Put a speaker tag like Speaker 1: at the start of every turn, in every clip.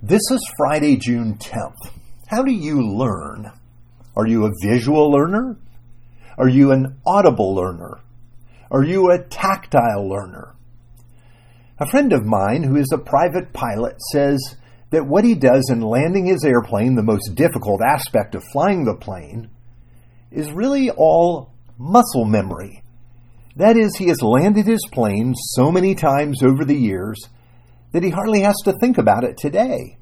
Speaker 1: This is Friday, June 10th. How do you learn? Are you a visual learner? Are you an audible learner? Are you a tactile learner? A friend of mine who is a private pilot says that what he does in landing his airplane, the most difficult aspect of flying the plane, is really all muscle memory. That is, he has landed his plane so many times over the years that he hardly has to think about it today.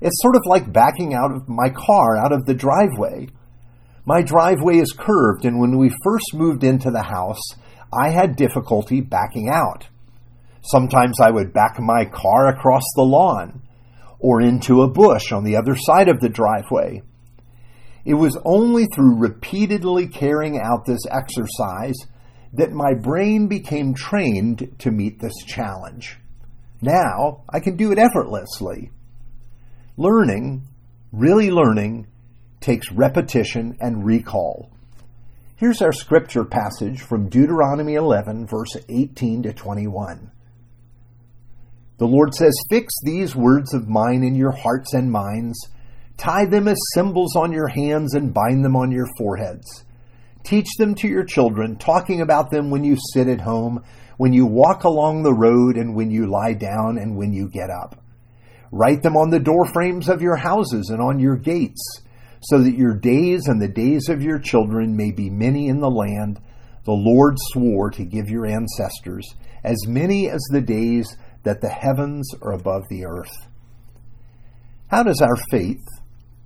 Speaker 1: It's sort of like backing out of my car out of the driveway. My driveway is curved, and when we first moved into the house, I had difficulty backing out. Sometimes I would back my car across the lawn or into a bush on the other side of the driveway. It was only through repeatedly carrying out this exercise that my brain became trained to meet this challenge. Now I can do it effortlessly. Learning, really learning, takes repetition and recall. Here's our scripture passage from Deuteronomy 11, verse 18 to 21. The Lord says, Fix these words of mine in your hearts and minds, tie them as symbols on your hands, and bind them on your foreheads. Teach them to your children, talking about them when you sit at home, when you walk along the road, and when you lie down, and when you get up. Write them on the doorframes of your houses and on your gates, so that your days and the days of your children may be many in the land the Lord swore to give your ancestors, as many as the days that the heavens are above the earth. How does our faith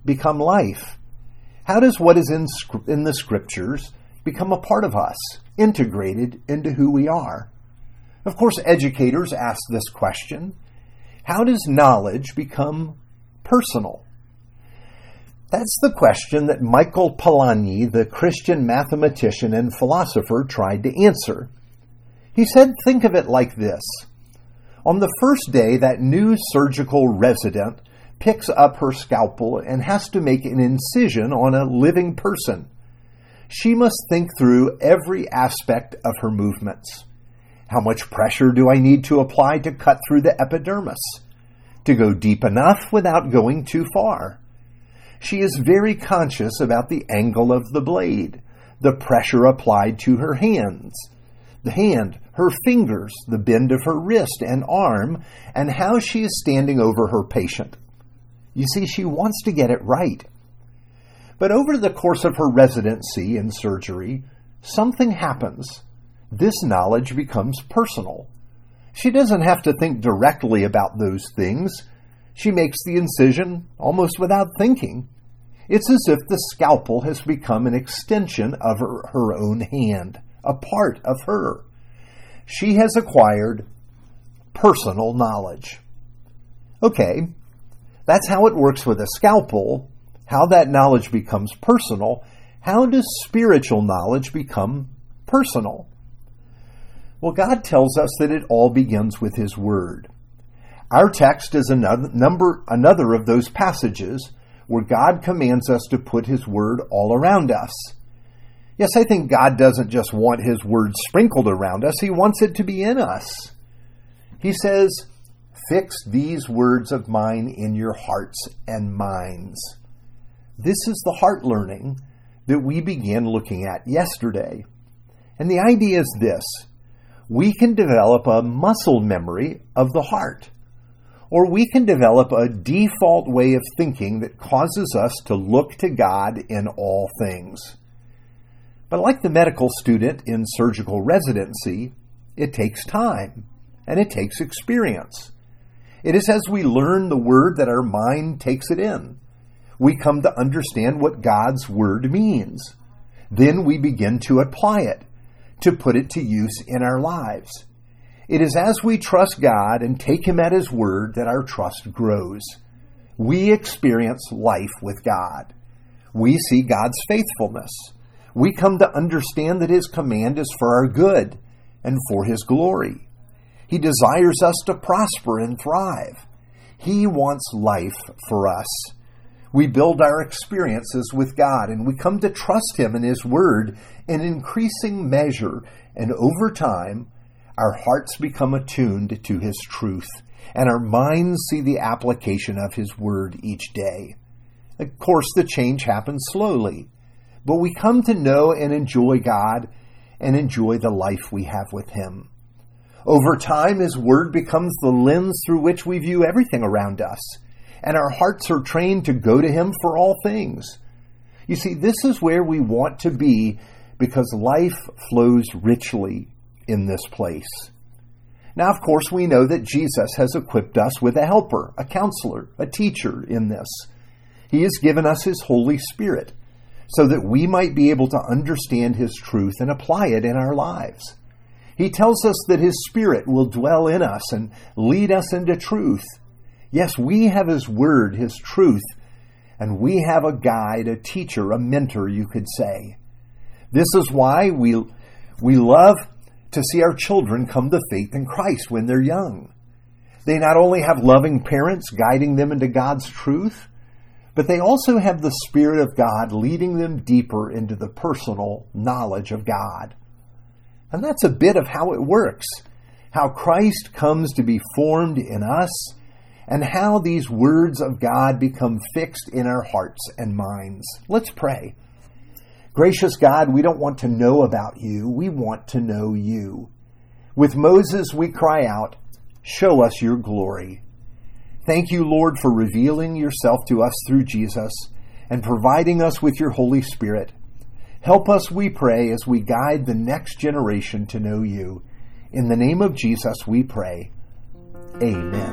Speaker 1: become life? How does what is in, in the scriptures become a part of us, integrated into who we are? Of course, educators ask this question How does knowledge become personal? That's the question that Michael Polanyi, the Christian mathematician and philosopher, tried to answer. He said, Think of it like this on the first day, that new surgical resident picks up her scalpel and has to make an incision on a living person. She must think through every aspect of her movements. How much pressure do I need to apply to cut through the epidermis? To go deep enough without going too far. She is very conscious about the angle of the blade, the pressure applied to her hands, the hand, her fingers, the bend of her wrist and arm, and how she is standing over her patient. You see, she wants to get it right. But over the course of her residency in surgery, something happens. This knowledge becomes personal. She doesn't have to think directly about those things. She makes the incision almost without thinking. It's as if the scalpel has become an extension of her, her own hand a part of her. She has acquired personal knowledge. Okay, that's how it works with a scalpel, how that knowledge becomes personal. How does spiritual knowledge become personal? Well, God tells us that it all begins with His Word. Our text is another, number, another of those passages where God commands us to put His Word all around us. Yes, I think God doesn't just want His word sprinkled around us, He wants it to be in us. He says, Fix these words of mine in your hearts and minds. This is the heart learning that we began looking at yesterday. And the idea is this we can develop a muscle memory of the heart, or we can develop a default way of thinking that causes us to look to God in all things. But like the medical student in surgical residency, it takes time and it takes experience. It is as we learn the word that our mind takes it in. We come to understand what God's word means. Then we begin to apply it, to put it to use in our lives. It is as we trust God and take Him at His word that our trust grows. We experience life with God. We see God's faithfulness we come to understand that His command is for our good and for His glory. He desires us to prosper and thrive. He wants life for us. We build our experiences with God and we come to trust Him and His Word in increasing measure, and over time, our hearts become attuned to His truth. and our minds see the application of His Word each day. Of course, the change happens slowly, but we come to know and enjoy God and enjoy the life we have with Him. Over time, His Word becomes the lens through which we view everything around us, and our hearts are trained to go to Him for all things. You see, this is where we want to be because life flows richly in this place. Now, of course, we know that Jesus has equipped us with a helper, a counselor, a teacher in this. He has given us His Holy Spirit so that we might be able to understand His truth and apply it in our lives. He tells us that His Spirit will dwell in us and lead us into truth. Yes, we have His Word, His truth, and we have a guide, a teacher, a mentor, you could say. This is why we, we love to see our children come to faith in Christ when they're young. They not only have loving parents guiding them into God's truth, but they also have the Spirit of God leading them deeper into the personal knowledge of God. And that's a bit of how it works how Christ comes to be formed in us, and how these words of God become fixed in our hearts and minds. Let's pray. Gracious God, we don't want to know about you, we want to know you. With Moses, we cry out, Show us your glory. Thank you, Lord, for revealing yourself to us through Jesus and providing us with your Holy Spirit. Help us, we pray, as we guide the next generation to know you. In the name of Jesus, we pray. Amen.